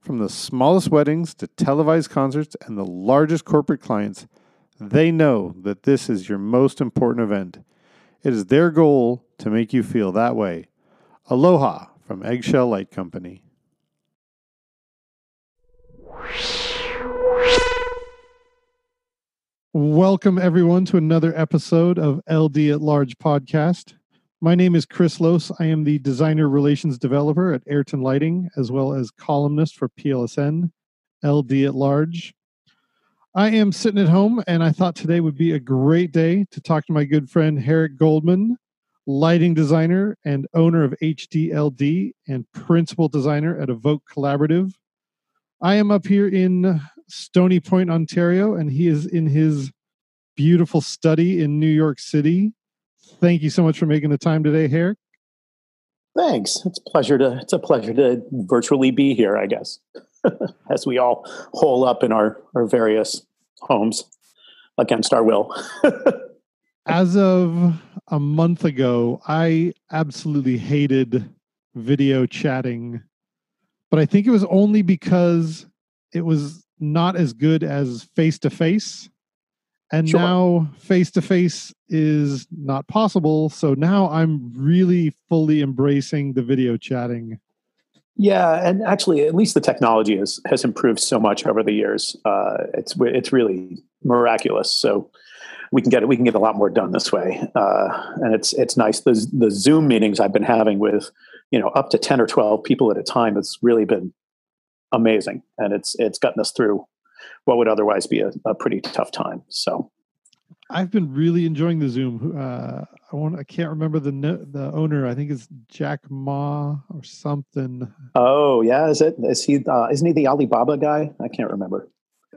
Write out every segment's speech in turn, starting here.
From the smallest weddings to televised concerts and the largest corporate clients, they know that this is your most important event. It is their goal to make you feel that way. Aloha from Eggshell Light Company. Welcome, everyone, to another episode of LD at Large podcast. My name is Chris Lose. I am the designer relations developer at Ayrton Lighting, as well as columnist for PLSN, LD at Large. I am sitting at home, and I thought today would be a great day to talk to my good friend Herrick Goldman, lighting designer and owner of HDLD and principal designer at Evoke Collaborative. I am up here in Stony Point, Ontario, and he is in his beautiful study in New York City. Thank you so much for making the time today, Herrick. Thanks. It's a pleasure to it's a pleasure to virtually be here, I guess. As we all hole up in our, our various homes against our will. As of a month ago, I absolutely hated video chatting, but I think it was only because it was not as good as face to face. And Sure. now face to face is not possible. So now I'm really fully embracing the video chatting. Yeah, and actually, at least the technology has has improved so much over the years. Uh, it's it's really miraculous. So we can get we can get a lot more done this way, uh, and it's it's nice. The the Zoom meetings I've been having with you know up to ten or twelve people at a time has really been amazing, and it's it's gotten us through what would otherwise be a, a pretty tough time. So I've been really enjoying the Zoom. Uh, I want I can't remember the the owner. I think it's Jack Ma or something. Oh yeah, is it? Is he? Uh, isn't he the Alibaba guy? I can't remember.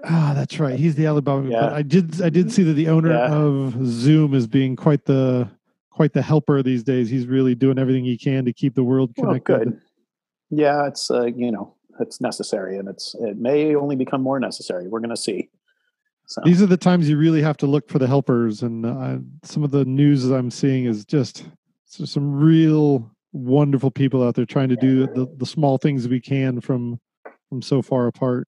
Ah, that's right. He's the Alibaba. Yeah. But I did I did see that the owner Yeah. of Zoom is being quite the quite the helper these days. He's really doing everything he can to keep the world Well, connected. good. Yeah, it's uh, you know it's necessary, and it's it may only become more necessary. We're going to see. So These are the times you really have to look for the helpers, and uh, some of the news that I'm seeing is just, some real wonderful people out there trying to do the, the small things we can from from so far apart.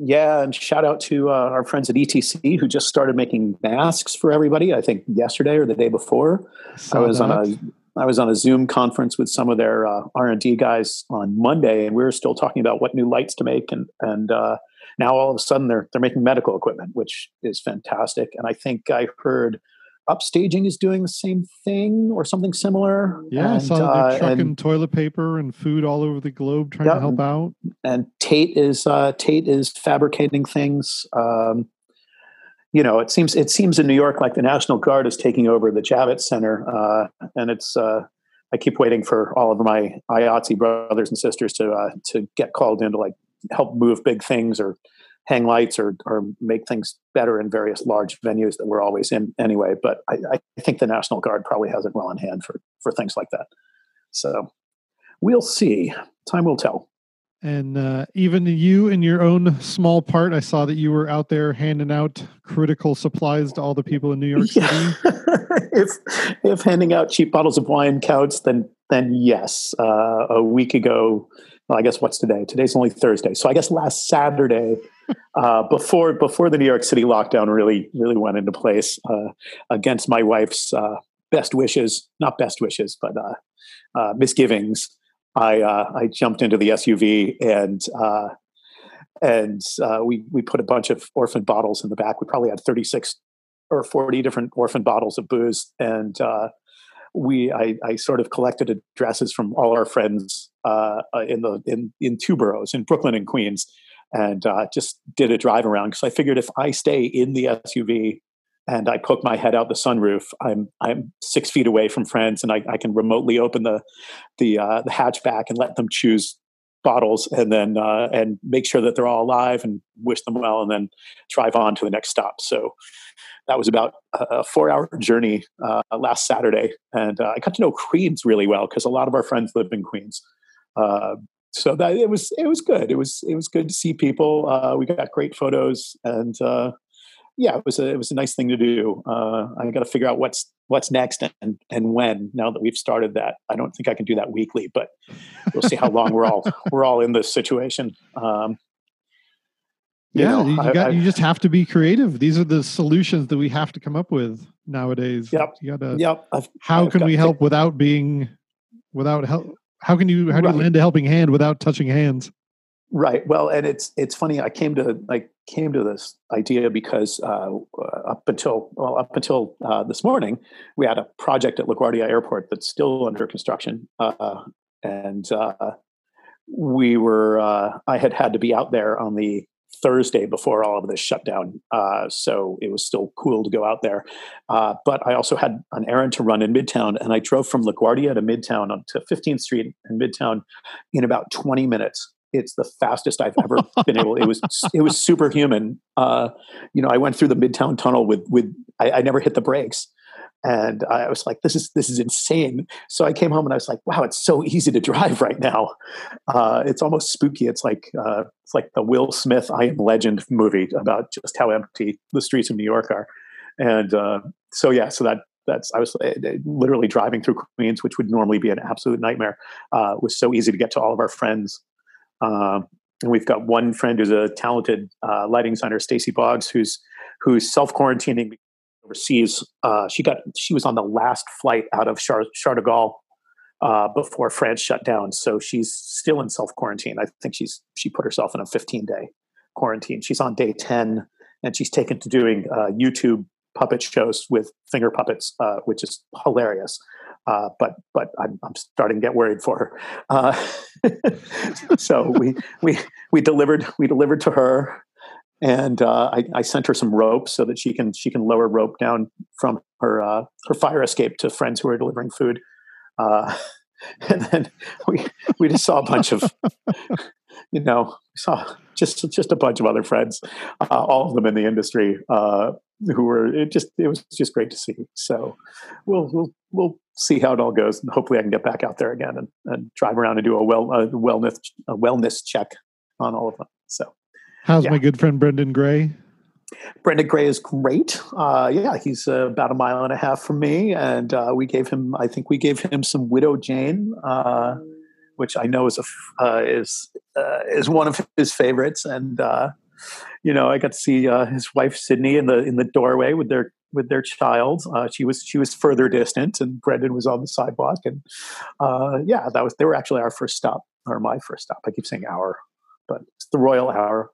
yeah, and shout out to uh, our friends at ETC who just started making masks for everybody. I think yesterday or the day before. I was on that. a I was on a Zoom conference with some of their uh, R and D guys on Monday, and we were still talking about what new lights to make, and and uh, now all of a sudden they're they're making medical equipment, which is fantastic. And I think I heard Upstaging is doing the same thing or something similar. yeah, I and, saw uh, they're trucking and, toilet paper and food all over the globe trying to help out. and Tait is uh, Tait is fabricating things. Um, you know, it seems it seems in New York like the National Guard is taking over the Javits Center, uh, and it's. Uh, I keep waiting for all of my IATSE brothers and sisters to uh, to get called in to like help move big things or hang lights or or make things better in various large venues that we're always in anyway. But I, I think the National Guard probably has it well in hand for for things like that. So we'll see. Time will tell. And uh, even you, in your own small part, I saw that you were out there handing out critical supplies to all the people in New York City. if if handing out cheap bottles of wine counts, then then yes. Uh, a week ago, well, I guess what's today? Today's only Thursday, so I guess last Saturday, uh, before before the New York City lockdown really really went into place, uh, against my wife's uh, best wishes, not best wishes, but uh, uh, misgivings. I uh, I jumped into the SUV and uh, and uh, we we put a bunch of orphan bottles in the back. We probably had thirty six or forty different orphan bottles of booze, and uh, we I, I sort of collected addresses from all our friends uh, uh, in the in in two boroughs in Brooklyn and Queens, and just did a drive around because I figured if I stay in the SUV and I poke my head out the sunroof, I'm I'm six feet away from friends, and I, I can remotely open the the uh, the hatchback and let them choose bottles and then uh, and make sure that they're all alive and wish them well and then drive on to the next stop. So that was about a four hour journey uh, last saturday and uh, i got to know queens really well because a lot of our friends live in queens. Uh, so that it was it was good. It was it was good to see people. Uh, we got great photos and yeah it was a it was a nice thing to do. I got to figure out what's what's next and and when now that we've started that. I don't think i can do that weekly but we'll see how long we're all we're all in this situation. Um, you yeah know, you, got, I, you just have to be creative. These are the solutions that we have to come up with nowadays. Yep. You gotta yep I've, how I've can we help to, without being without help how can you how do right. you lend a helping hand without touching hands Right. Well, and it's it's funny. I came to I came to this idea because uh, up until well up until uh, this morning, we had a project at LaGuardia Airport that's still under construction, uh, and uh, we were uh, I had had to be out there on the Thursday before all of this shutdown, uh, so it was still cool to go out there. but I also had an errand to run in Midtown, and I drove from LaGuardia to Midtown to 15th Street in Midtown in about 20 minutes it's the fastest I've ever been able. It was it was superhuman. Uh, you know, I went through the Midtown Tunnel with with I, I, never hit the brakes, and I was like, "This is this is insane." So I came home and I was like, "Wow, it's so easy to drive right now. Uh, it's almost spooky. It's like uh, it's like the Will Smith I Am Legend movie about just how empty the streets of New York are." And uh, so yeah, so that that's I was uh, literally driving through Queens, which would normally be an absolute nightmare. Uh, was so easy to get to all of our friends uh, and we've got one friend who's a talented uh, lighting designer, Stacy Boggs, who's who's self quarantining overseas. Uh, she got she was on the last flight out of Char, Char de Gaulle uh, before France shut down, so she's still in self quarantine. I think she's she put herself in a 15 day quarantine. She's on day 10, and she's taken to doing uh, YouTube puppet shows with finger puppets, uh, which is hilarious. Uh, but but I'm, I'm, starting to get worried for her. Uh, so we we we delivered we delivered to her, and uh, I, I, sent her some rope so that she can she can lower rope down from her uh, her fire escape to friends who are delivering food. Uh, and then we we just saw a bunch of you know we saw just just a bunch of other friends, all of them in the industry who were it just it was just great to see. So we'll we'll we'll see how it all goes, and hopefully I can get back out there again and, and drive around and do a well a wellness a wellness check on all of them. So how's yeah. my good friend Brendan Gray? Brendan Gray is great. Uh, yeah, he's uh, about a mile and a half from me, and uh, we gave him. I think we gave him some Widow Jane, uh, which I know is a uh, is uh, is one of his favorites, and you know, I got to see uh, his wife Sydney in the in the doorway with their with their child. Uh, she was she was further distant, and Brendan was on the sidewalk. And uh, yeah, that was they were actually our first stop or my first stop. I keep saying our, but it's the Royal Hour.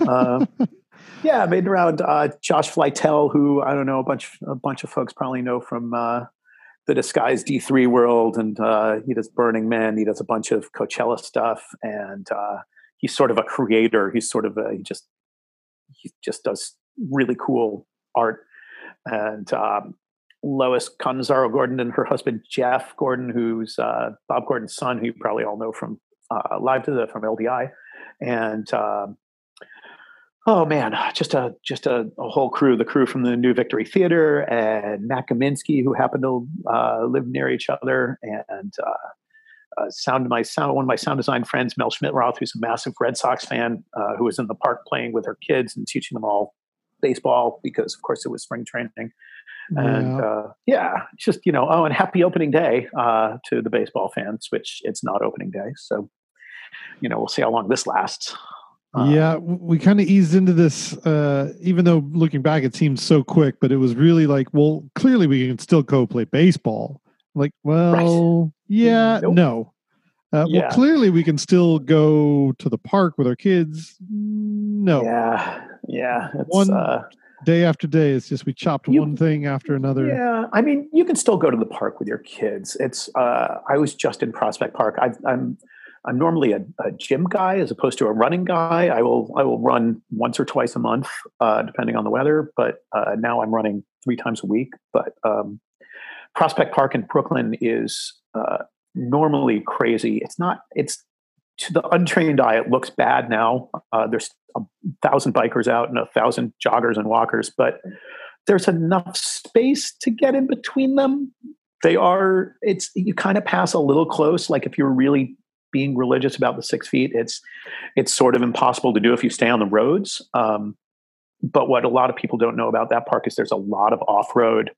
Uh, yeah, I made around uh, Josh Flytel, who I don't know a bunch a bunch of folks probably know from uh, the Disguise D3 world, and uh, he does Burning Man. He does a bunch of Coachella stuff, and he's sort of a creator. He's sort of a, he just he just does really cool art. And um, Lois Catanzaro Gordon and her husband Jeff Gordon, who's uh, Bob Gordon's son, who you probably all know from uh, Live to the from LDI, and um, oh man, just a just a, a, whole crew, the crew from the New Victory Theater and Matt Kaminsky, who happened to uh, live near each other, and uh, sound my sound one of my sound design friends, Mel Schmidt-Roth, who's a massive Red Sox fan, uh, who was in the park playing with her kids and teaching them all baseball because, of course, it was spring training. And yeah, uh, yeah just you know, oh, and happy opening day uh, to the baseball fans, which it's not opening day, so you know we'll see how long this lasts. Uh, yeah, we kind of eased into this, uh, even though looking back it seemed so quick, but it was really like, well, clearly we can still go play baseball. Like, well, right. yeah, nope. no. Uh, yeah. Well, clearly we can still go to the park with our kids. No. Yeah, yeah. one uh, day after day, it's just we chopped you, one thing after another. Yeah, I mean, you can still go to the park with your kids. It's. Uh, I was just in Prospect Park. i am I'm normally a, a, gym guy as opposed to a running guy. I will I will run once or twice a month, uh, depending on the weather. But uh, now I'm running three times a week. But um, Prospect Park in Brooklyn is uh, normally crazy. It's not. It's to the untrained eye, it looks bad now. Uh, there's a thousand bikers out and a thousand joggers and walkers, but there's enough space to get in between them. They are, it's, you kind of pass a little close. Like if you're really being religious about the six feet, it's, it's sort of impossible to do if you stay on the roads. Um, but what a lot of people don't know about that park is there's a lot of off road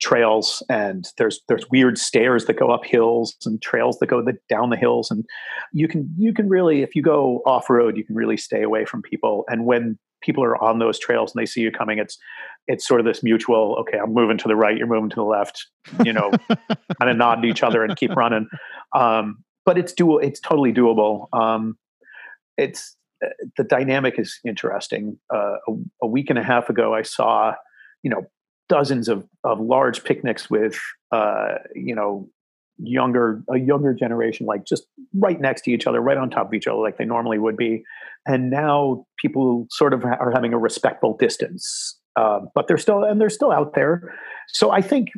trails and there's there's weird stairs that go up hills and trails that go the, down the hills. And you can you can really if you go off road you can really stay away from people. And when people are on those trails and they see you coming it's it's sort of this mutual okay i'm moving to the right you're moving to the left you know kind of nod to each other and keep running. Um, but it's doable it's totally doable. Um, it's uh, the dynamic is interesting. Uh, a, a week and a half ago i saw you know dozens of, of large picnics with uh, you know younger a younger generation like just right next to each other right on top of each other like they normally would be. And now people sort of are having a respectful distance uh, but they're still and they're still out there. So i think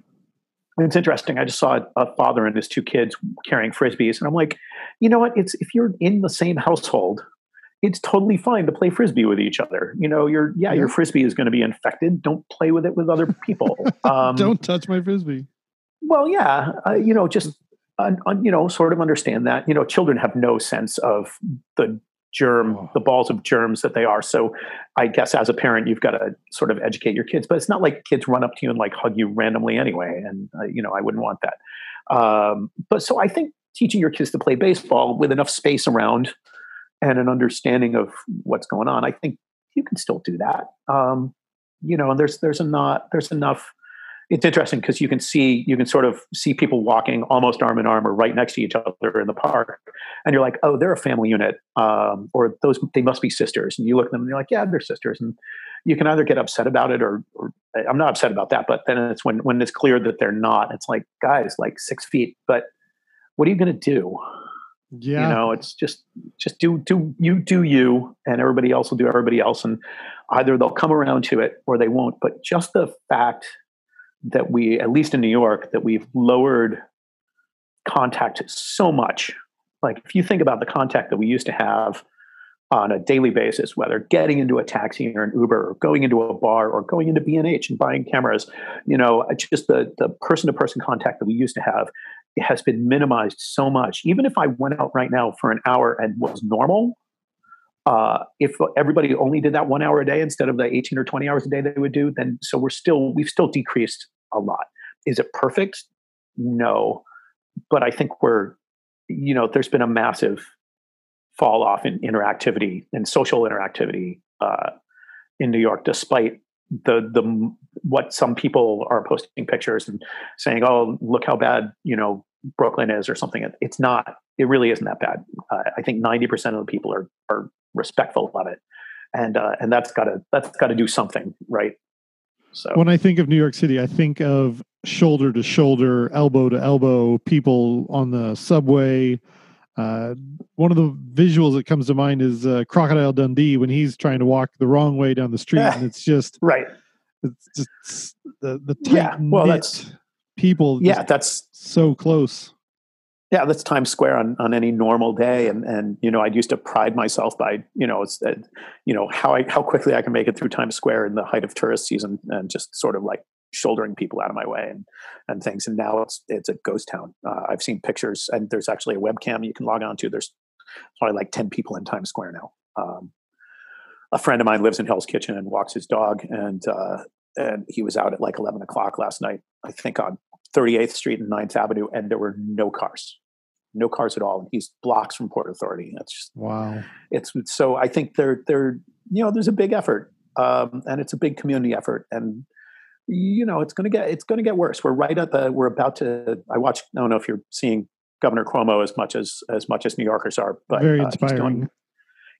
it's interesting. I just saw a father and his two kids carrying frisbees and i'm like you know what? It's if you're in the same household it's totally fine to play frisbee with each other. You know, your yeah, your frisbee is going to be infected. Don't play with it with other people. Um, Don't touch my frisbee. Well, yeah, uh, you know, just uh, you know, sort of understand that. You know, children have no sense of the germ, oh. the balls of germs that they are. So, I guess as a parent, you've got to sort of educate your kids. But it's not like kids run up to you and like hug you randomly anyway. And uh, you know, I wouldn't want that. Um, but so I think teaching your kids to play baseball with enough space around and an understanding of what's going on, I think you can still do that. Um, you know, and there's there's a not there's enough. It's interesting because you can see you can sort of see people walking almost arm in arm or right next to each other in the park, and you're like, oh, they're a family unit, um, or those they must be sisters. And you look at them and you're like, yeah, they're sisters. And you can either get upset about it or, or I'm not upset about that, but then it's when when it's clear that they're not. It's like guys, like six feet, but what are you going to do? Yeah. You know, it's just just do do you do you and everybody else will do everybody else and either they'll come around to it or they won't. But just the fact that we at least in New York that we've lowered contact so much. Like if you think about the contact that we used to have on a daily basis, whether getting into a taxi or an Uber or going into a bar or going into B&H and buying cameras, you know, just the, the person-to-person contact that we used to have has been minimized so much. Even if I went out right now for an hour and was normal, uh, if everybody only did that one hour a day instead of the 18 or 20 hours a day they would do, then so we're still, we've still decreased a lot. Is it perfect? No. But I think we're, you know, there's been a massive fall off in interactivity and social interactivity uh, in New York, despite the the what some people are posting pictures and saying, "Oh, look how bad you know Brooklyn is" or something. It's not. It really isn't that bad. Uh, I think ninety percent of the people are are respectful of it, and uh, and that's got to that's got to do something, right? So when I think of New York City, I think of shoulder to shoulder, elbow to elbow, people on the subway. Uh, one of the visuals that comes to mind is uh, Crocodile Dundee when he's trying to walk the wrong way down the street, and it's just right. It's just the the tight yeah, well, that's people. Yeah, that's so close. Yeah, that's Times Square on, on any normal day, and and you know I used to pride myself by you know it's uh, you know how I how quickly I can make it through Times Square in the height of tourist season, and just sort of like shouldering people out of my way and and things. And now it's it's a ghost town. Uh, I've seen pictures, and there's actually a webcam you can log on to. There's probably like ten people in Times Square now. Um, a friend of mine lives in Hell's Kitchen and walks his dog, and uh, and he was out at like eleven o'clock last night. I think on 38th Street and 9th Avenue, and there were no cars, no cars at all. And he's blocks from Port Authority. That's just wow. It's so I think they're they're you know there's a big effort, um, and it's a big community effort, and you know it's going to get it's going to get worse. We're right at the we're about to. I watch. I don't know if you're seeing Governor Cuomo as much as as much as New Yorkers are, but very inspiring. Uh, he's, doing,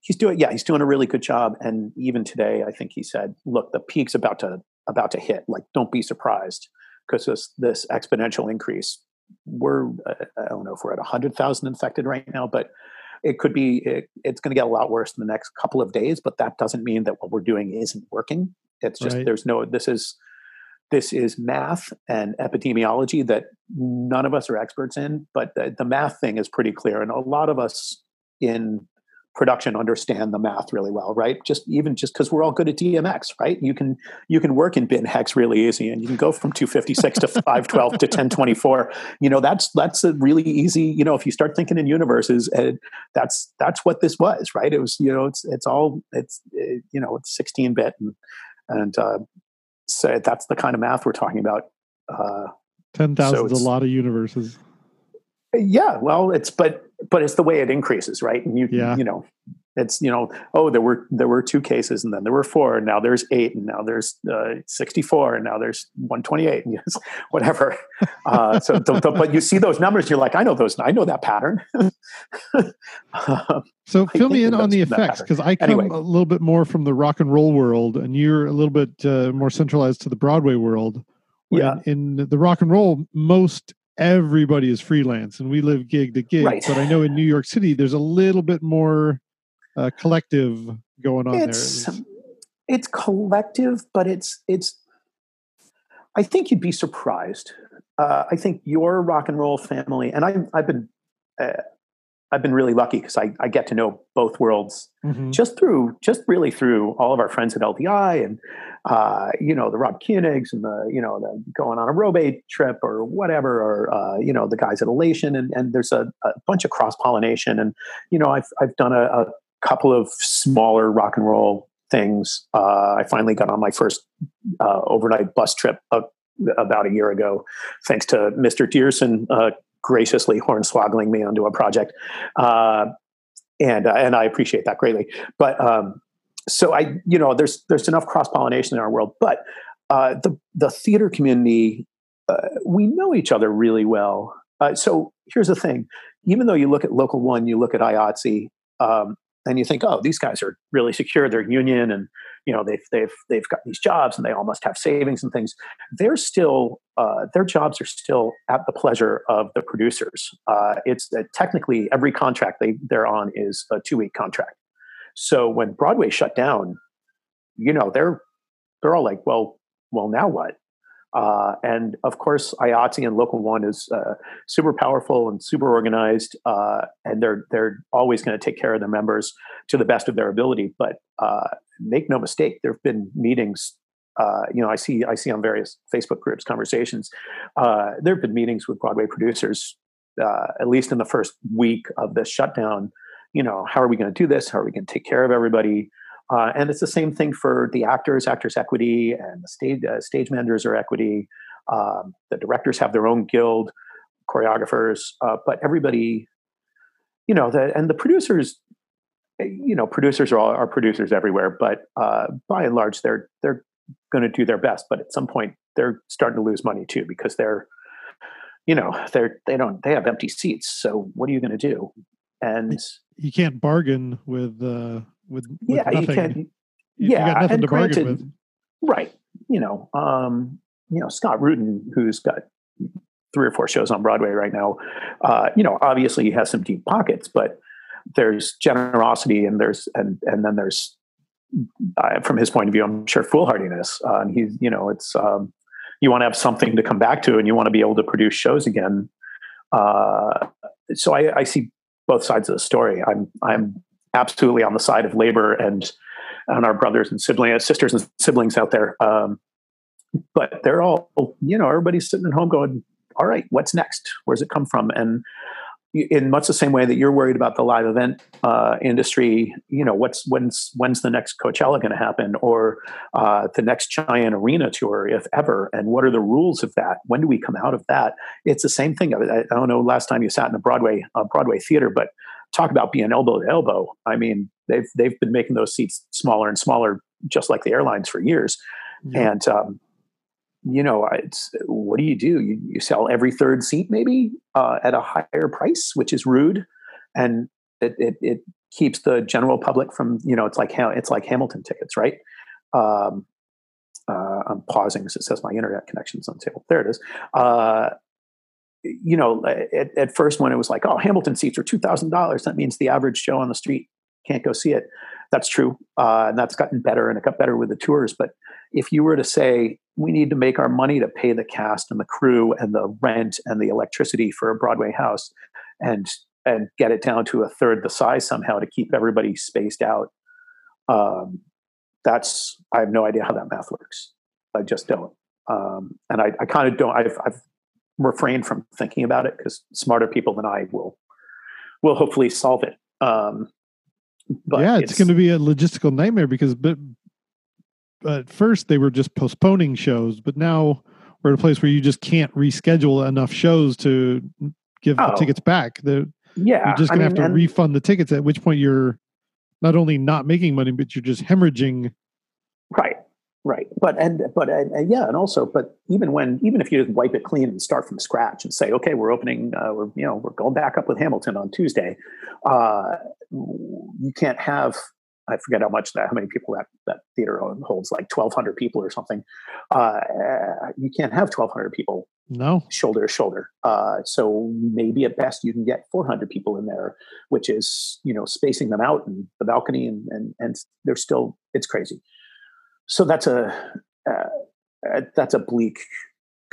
he's doing yeah he's doing a really good job. And even today, I think he said, "Look, the peak's about to about to hit. Like, don't be surprised because this this exponential increase. We're I don't know if we're at hundred thousand infected right now, but it could be it, it's going to get a lot worse in the next couple of days. But that doesn't mean that what we're doing isn't working. It's just right. there's no this is this is math and epidemiology that none of us are experts in, but the, the, math thing is pretty clear. And a lot of us in production understand the math really well, right? Just even just because we're all good at DMX, right? You can you can work in bin hex really easy, and you can go from 256 to 512 to 1024. You know, that's that's a really easy. You know, if you start thinking in universes, and that's that's what this was, right? It was you know, it's it's all it's it, you know, it's 16 bit, and and uh, so that's the kind of math we're talking about. Uh, Ten thousand so is a lot of universes. Yeah, well, it's but but it's the way it increases, right? And you yeah. you know, it's you know, oh, there were there were two cases, and then there were four, and now there's eight, and now there's uh, sixty four, and now there's one twenty eight, and yes, whatever. Uh, so, the, the, but you see those numbers, you're like, I know those, I know that pattern. so fill me in on the effects because I come anyway. a little bit more from the rock and roll world, and you're a little bit uh, more centralized to the Broadway world. Yeah. In, in the rock and roll, most everybody is freelance and we live gig to gig. Right. But I know in New York City, there's a little bit more uh, collective going on it's, there. It's collective, but it's it's. I think you'd be surprised. Uh, I think your rock and roll family, and I, I've been uh, I've been really lucky because I, I get to know both worlds mm-hmm. just through just really through all of our friends at LDI and uh, you know the Rob Koenigs and the you know the going on a Robe trip or whatever or uh, you know the guys at Elation and, and there's a, a bunch of cross pollination and you know I've I've done a, a, couple of smaller rock and roll things. Uh, I finally got on my first uh, overnight bus trip about a year ago, thanks to Mr. Dearson uh, graciously hornswoggling me onto a project, uh, and uh, and I appreciate that greatly. But um, so I, you know, there's there's enough cross pollination in our world, but uh, the the theater community, we know each other really well. So here's the thing: even though you look at Local One, you look at IATSE, um, and you think, oh, these guys are really secure, they're union, and you know they've they've they've got these jobs and they all must have savings and things. They're still uh, their jobs are still at the pleasure of the producers. Uh, it's uh, technically every contract they they're on is a two week contract. So when broadway shut down you know they're they're all like well well now what uh, and of course, IATSE and Local One is uh, super powerful and super organized, uh, and they're they're always going to take care of their members to the best of their ability. But uh, make no mistake, there have been meetings. Uh, you know, I see I see on various Facebook groups conversations. Uh, there have been meetings with Broadway producers, at least in the first week of this shutdown. You know, how are we going to do this? How are we going to take care of everybody? Uh, and it's the same thing for the actors, actors equity, and the stage uh, stage managers are equity. Um, the directors have their own guild, choreographers, uh, but everybody, you know, the, and the producers, eh, you know, producers are all, are producers everywhere, but uh, by and large, they're they're going to do their best. But at some point, they're starting to lose money too because they're, you know, they're they don't they have empty seats. So what are you going to do? And you can't bargain with uh, with, with yeah, nothing. you can. Yeah, you and granted, right? You know, um, you know Scott Rudin, who's got three or four shows on Broadway right now. Uh, you know, obviously he has some deep pockets, but there's generosity and there's and and then there's uh, from his point of view, I'm sure foolhardiness. Uh, and he's you know it's um, you want to have something to come back to, and you want to be able to produce shows again. Uh, so I, I see both sides of the story. I'm I'm absolutely on the side of labor and and our brothers and siblings, sisters and siblings out there. Um, but they're all, you know, everybody's sitting at home going, "All right, what's next? Where's it come from?" And in much the same way that you're worried about the live event uh, industry, you know, what's when's when's the next Coachella going to happen, or uh, the next giant arena tour, if ever, and what are the rules of that? When do we come out of that? It's the same thing. I, I don't know last time you sat in a Broadway Broadway theater, but talk about being elbow to elbow. I mean, they've they've been making those seats smaller and smaller, just like the airlines for years. Yeah. And um, you know, it's what do you do? You, you sell every third seat maybe uh, at a higher price, which is rude, and it, it, it keeps the general public from you know it's like it's like Hamilton tickets, right? Um, uh, I'm pausing because it says my internet connection connection's unstable. There it is. Uh, you know, at, at, first when it was like, oh, Hamilton seats are two thousand dollars, that means the average Joe on the street can't go see it. That's true, uh, and that's gotten better, and it got better with the tours. But if you were to say we need to make our money to pay the cast and the crew and the rent and the electricity for a Broadway house, and and get it down to a third the size somehow to keep everybody spaced out. Um, that's I have no idea how that math works. I just don't. Um, and I, I kind of don't. I've, I've refrained from thinking about it because smarter people than I will will hopefully solve it. Um, but yeah, it's, it's going to be a logistical nightmare because but, at first they were just postponing shows, but now we're at a place where you just can't reschedule enough shows to give oh, the tickets back. The, yeah, you're just going to have to and, refund the tickets. At which point you're not only not making money, but you're just hemorrhaging. Right. Right, but and but and, yeah, and also, but even when even if you just wipe it clean and start from scratch and say, okay, we're opening, uh, we're you know we're going back up with Hamilton on Tuesday, uh, you can't have I forget how much that how many people that that theater holds like twelve hundred people or something. Uh, you can't have twelve hundred people no shoulder to shoulder. Uh, so maybe at best you can get four hundred people in there, which is you know spacing them out and the balcony and and and they're still it's crazy so that's a uh, that's a bleak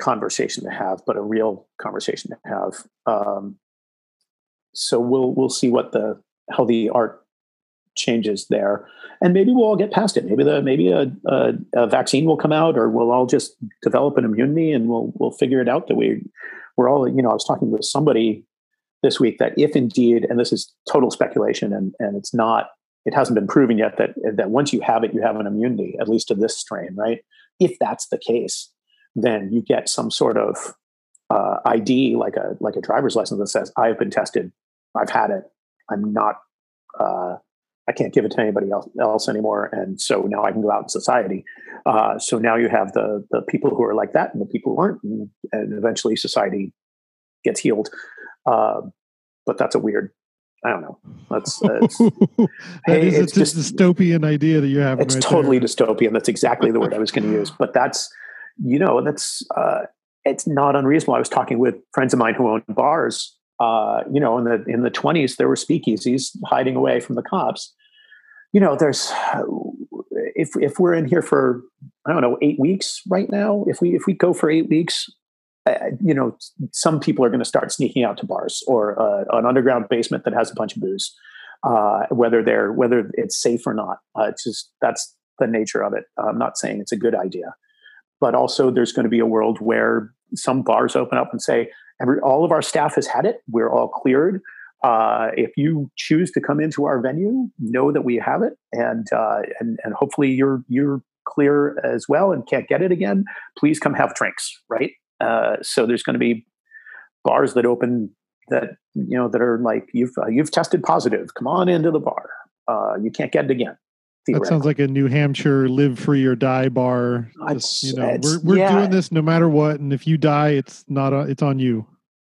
conversation to have, but a real conversation to have. Um, so we'll we'll see what the how the art changes there, and maybe we'll all get past it. Maybe the maybe a, a, a vaccine will come out, or we'll all just develop an immunity, and we'll we'll figure it out that we we're all you know. I was talking with somebody this week that if indeed, and this is total speculation, and and it's not it hasn't been proven yet that that once you have it, you have an immunity, at least to this strain, right? If that's the case, then you get some sort of uh, ID, like a like a driver's license that says, "I've been tested, I've had it, I'm not, uh, I can't give it to anybody else, else anymore, and so now I can go out in society." Uh, so now you have the the people who are like that and the people who aren't, and, and eventually society gets healed. Uh, but that's a weird I don't know. That's, that's that hey, it's, just dystopian idea that you have. It's right totally there. dystopian. That's exactly the word I was going to use. But that's you know that's uh, it's not unreasonable. I was talking with friends of mine who own bars. Uh, you know, in the in the twenties, there were speakeasies hiding away from the cops. You know, there's if if we're in here for I don't know eight weeks right now. If we if we go for eight weeks, uh, you know, some people are going to start sneaking out to bars or uh, an underground basement that has a bunch of booze, uh, whether they're whether it's safe or not. Uh, it's just that's the nature of it. I'm not saying it's a good idea, but also there's going to be a world where some bars open up and say, Every, all of our staff has had it. We're all cleared. Uh, if you choose to come into our venue, know that we have it, and uh, and and hopefully you're you're clear as well and can't get it again. Please come have drinks, right? Uh, so there's going to be bars that open that you know that are like you've uh, you've tested positive. Come on into the bar. Uh, you can't get it again. That sounds like a New Hampshire live free or die bar. Just, you know, we're we're yeah. doing this no matter what, and if you die, it's not a, it's on you.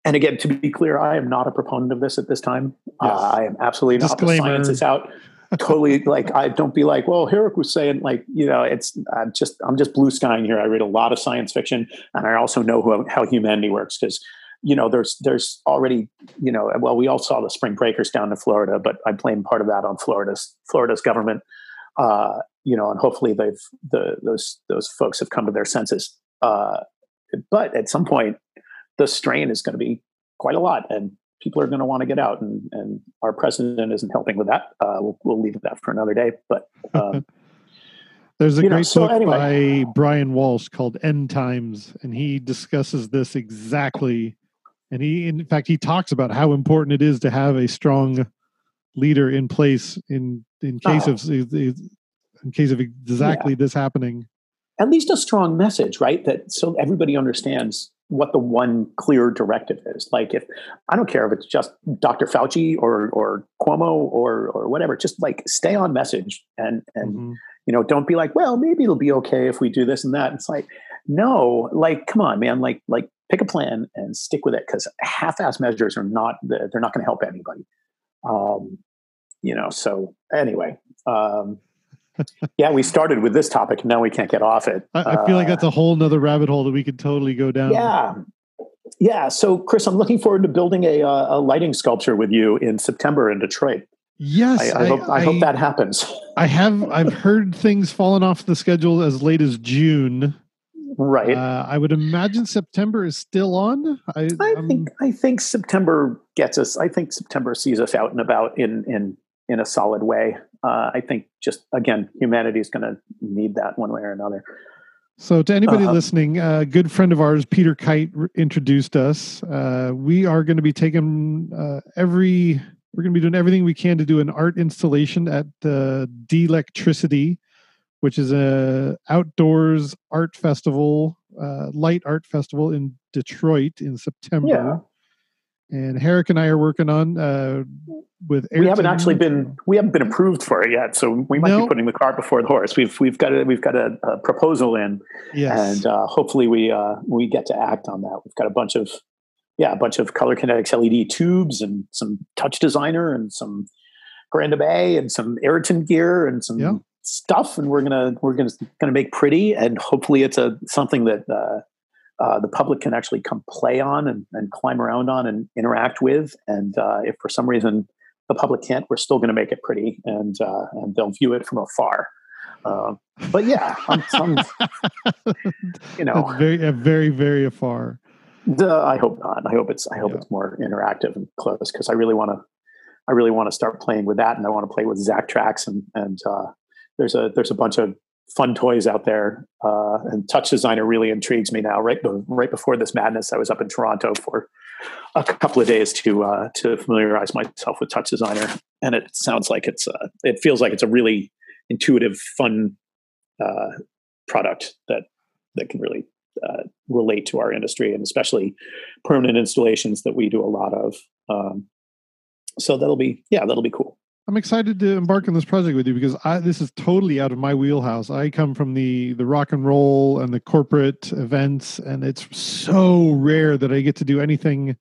And again, to be clear, I am not a proponent of this at this time. Yes. Uh, I am absolutely not. Disclaimer. The science is out. Totally like I don't be like, well, Herrick was saying like, you know, it's I'm just I'm just blue skying here. I read a lot of science fiction and I also know who, how humanity works because you know there's there's already you know well we all saw the spring breakers down in Florida, but I blame part of that on Florida's Florida's government. Uh, you know, and hopefully they've the those those folks have come to their senses. Uh, but at some point, the strain is going to be quite a lot, and people are going to want to get out, and, and our president isn't helping with that. Uh, we'll, we'll leave that for another day. But um, there's a great know, so book anyway. by Bryan Walsh called End Times, and he discusses this exactly. And he, in fact, he talks about how important it is to have a strong leader in place in in case oh. of in case of exactly yeah. this happening. At least a strong message, right? That so everybody understands what the one clear directive is. Like if I don't care if it's just Dr. Fauci or or Cuomo or or whatever, just like stay on message and and mm-hmm. you know don't be like, well, maybe it'll be okay if we do this and that. It's like no, like come on, man, like like pick a plan and stick with it because half-ass measures are not they're not going to help anybody. Um, you know, so anyway, um, yeah, we started with this topic, and now we can't get off it. I, I feel uh, like that's a whole nother rabbit hole that we could totally go down. Yeah, yeah. So, Chris, I'm looking forward to building a, uh, a lighting sculpture with you in September in Detroit. Yes, I, I, I hope, I, hope that happens. I have. I've heard things falling off the schedule as late as June. Right. Uh, I would imagine September is still on. I, I think I think September gets us. I think September sees us out and about in in in a solid way. Uh, I think just again, humanity is going to need that one way or another. So, to anybody Uh-huh. listening, a good friend of ours, Peter Kite, introduced us. Uh, we are going to be taking uh, every, we're going to be doing everything we can to do an art installation at uh, DLECTRICITY, which is a outdoors art festival, uh, light art festival in Detroit in September. And Herrick and I are working on uh, with. we haven't actually been we haven't been approved for it yet, so we might No. be putting the cart before the horse. We've we've got a we've got a, a proposal in, Yes. and uh, hopefully we uh, we get to act on that. We've got a bunch of yeah, a bunch of color kinetics LED tubes and some TouchDesigner and some Grand Bay and some Ayrton gear and some Yeah. stuff, and we're gonna we're gonna gonna make pretty, and hopefully it's a something that. Uh, the public can actually come play on and, and climb around on and interact with. And uh, if for some reason the public can't, we're still going to make it pretty, and uh, and they'll view it from afar. Uh, but yeah, I'm, I'm, you know, That's very, uh, very, very afar. I hope not. I hope it's I hope Yeah. it's more interactive and close because I really want to I really want to start playing with that, and I want to play with ZacTracks and and uh, there's a there's a bunch of fun toys out there. Uh, and TouchDesigner really intrigues me now. Right right before this madness, I was up in Toronto for a couple of days to uh, to familiarize myself with TouchDesigner, and it sounds like it's uh, it feels like it's a really intuitive, fun uh, product that that can really uh, relate to our industry and especially permanent installations that we do a lot of. Um, so that'll be yeah, that'll be cool. I'm excited to embark on this project with you because I, this is totally out of my wheelhouse. I come from the the rock and roll and the corporate events, and it's so rare that I get to do anything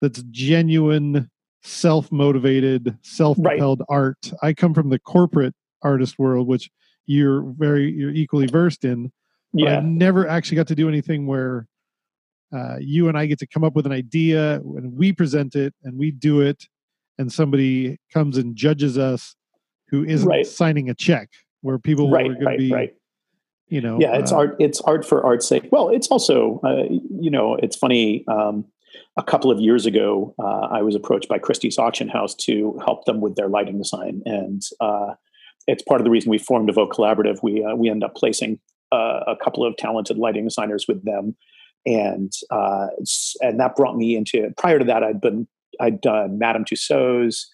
that's genuine, self motivated, self propelled art. I come from the corporate artist world, which you're very you're equally versed in. But Yeah, I've never actually got to do anything where uh, you and I get to come up with an idea and we present it and we do it, and somebody comes and judges us who isn't Right. signing a check. Where people right, are going right, to be, right. you know, yeah it's uh, art it's art for art's sake well it's also uh, you know it's funny um, a couple of years ago uh, i was approached by christie's auction house to help them with their lighting design and uh, it's part of the reason we formed Evoke collaborative we uh, we end up placing uh, a couple of talented lighting designers with them and uh, and that brought me into prior to that i'd been i'd done madame tussauds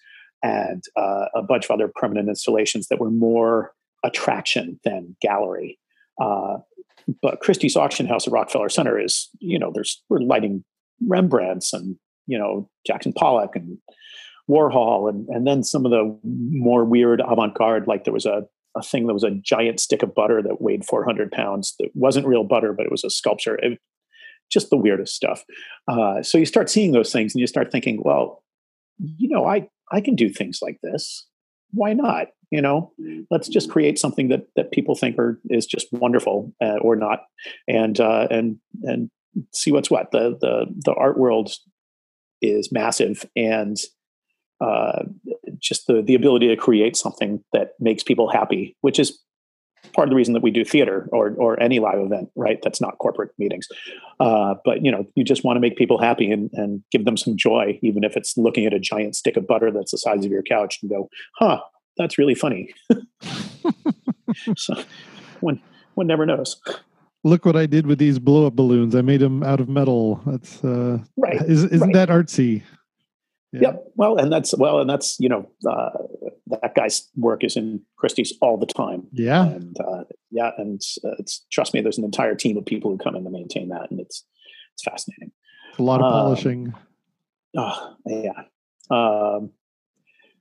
and uh, a bunch of other permanent installations that were more attraction than gallery uh, but Christie's auction house at Rockefeller Center is, you know, there's we're lighting Rembrandts and you know Jackson Pollock and Warhol and and then some of the more weird avant-garde, like there was a a thing that was a giant stick of butter that weighed 400 pounds that wasn't real butter, but it was a sculpture. It, just the weirdest stuff. Uh, so you start seeing those things and you start thinking, well, you know, I I can do things like this. Why not? You know, let's just create something that that people think are is just wonderful uh, or not, and uh, and and see what's what. The the the art world is massive, and uh, just the the ability to create something that makes people happy, which is part of the reason that we do theater or or any live event, right? That's not corporate meetings, uh, but you know, you just want to make people happy and and give them some joy, even if it's looking at a giant stick of butter that's the size of your couch and go, huh, that's really funny. so one one never knows, look what I did with these blow up balloons. I made them out of metal. That's uh, right? is, isn't right. that artsy? Yeah. Yep. Well, and that's well, and that's you know uh, that guy's work is in Christie's all the time. Yeah. and uh, yeah, and uh, it's trust me, there's an entire team of people who come in to maintain that, and it's it's fascinating. A lot of Um, polishing. Oh, yeah. Um,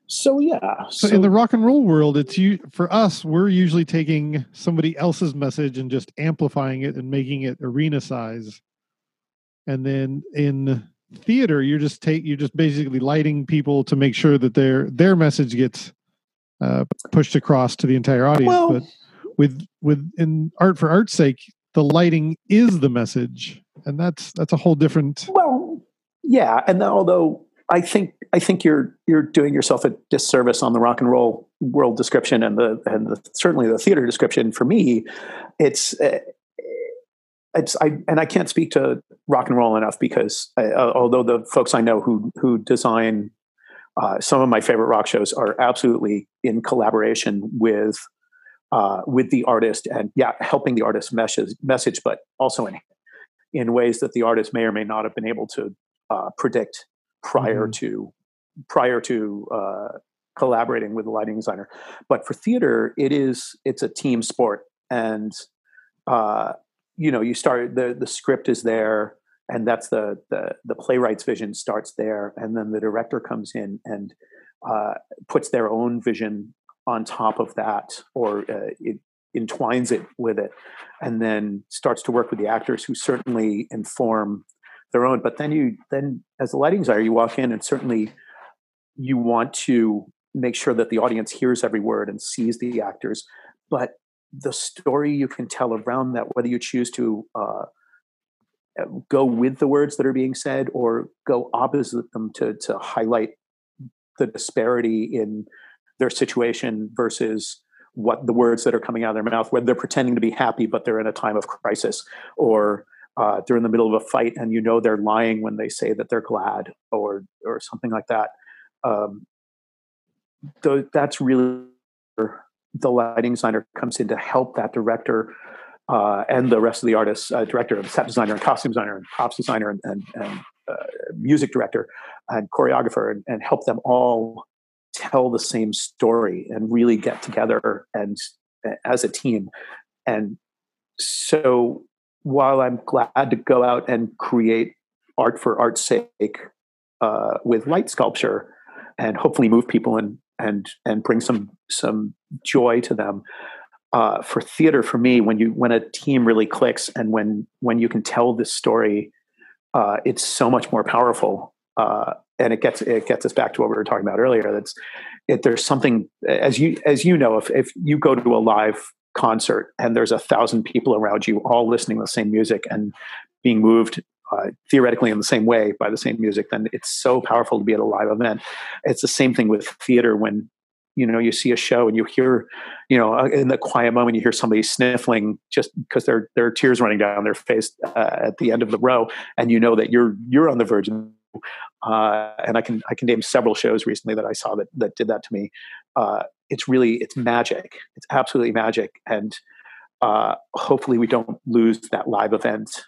so yeah, So, in the rock and roll world, it's you for us. We're usually taking somebody else's message and just amplifying it and making it arena size. And then in theater, you're just take you're just basically lighting people to make sure that their their message gets uh, pushed across to the entire audience. Well- but with with in art for art's sake, the lighting is the message, and that's that's a whole different. Well, yeah, and although I think I think you're you're doing yourself a disservice on the rock and roll world description and the and the, certainly the theater description. For me, it's uh, it's I and I can't speak to rock and roll enough because I, uh, although the folks I know who who design uh, some of my favorite rock shows are absolutely in collaboration with uh, with the artist and yeah, helping the artist message message, but also in in ways that the artist may or may not have been able to uh, predict prior mm-hmm. to prior to uh, collaborating with the lighting designer. But for theater, it is it's a team sport, and uh, you know you start the the script is there and that's the the, the playwright's vision starts there and then the director comes in and uh, puts their own vision on top of that or uh, it entwines it with it and then starts to work with the actors who certainly inform their own. But then you then as a lighting designer you walk in and certainly you want to make sure that the audience hears every word and sees the actors. But the story you can tell around that, whether you choose to uh, go with the words that are being said or go opposite them to to highlight the disparity in their situation versus what the words that are coming out of their mouth, whether they're pretending to be happy but they're in a time of crisis, or uh, they're in the middle of a fight and you know they're lying when they say that they're glad, or or something like that. Um, th- that's really the lighting designer comes in to help that director uh, and the rest of the artists, uh, director, set designer, and costume designer, and props designer, and, and, and uh, music director, and choreographer, and, and, help them all tell the same story and really get together and as a team. And so, while I'm glad to go out and create art for art's sake uh, with light sculpture and hopefully move people in and and bring some some joy to them. Uh, for theater, for me, when you when a team really clicks and when when you can tell this story, uh, it's so much more powerful. Uh, and it gets it gets us back to what we were talking about earlier. That's it, there's something as you as you know if if you go to a live concert and there's a thousand people around you all listening to the same music and being moved uh, theoretically in the same way by the same music, then it's so powerful to be at a live event. It's the same thing with theater when you know you see a show and you hear you know uh, in the quiet moment you hear somebody sniffling just because there there are tears running down their face uh, at the end of the row and you know that you're you're on the verge uh, and I can I can name several shows recently that I saw that that did that to me. Uh, it's really it's magic. It's absolutely magic, and uh, hopefully we don't lose that live event